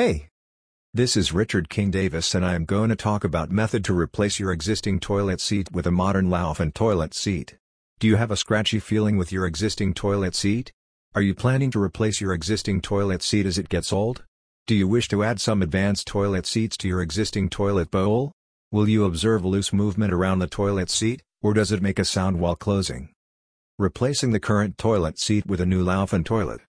Hey! This is Richard King Davis and I am going to talk about method to replace your existing toilet seat with a modern Laufen toilet seat. Do you have a scratchy feeling with your existing toilet seat? Are you planning to replace your existing toilet seat as it gets old? Do you wish to add some advanced toilet seats to your existing toilet bowl? Will you observe loose movement around the toilet seat, or does it make a sound while closing? Replacing the current toilet seat with a new Laufen toilet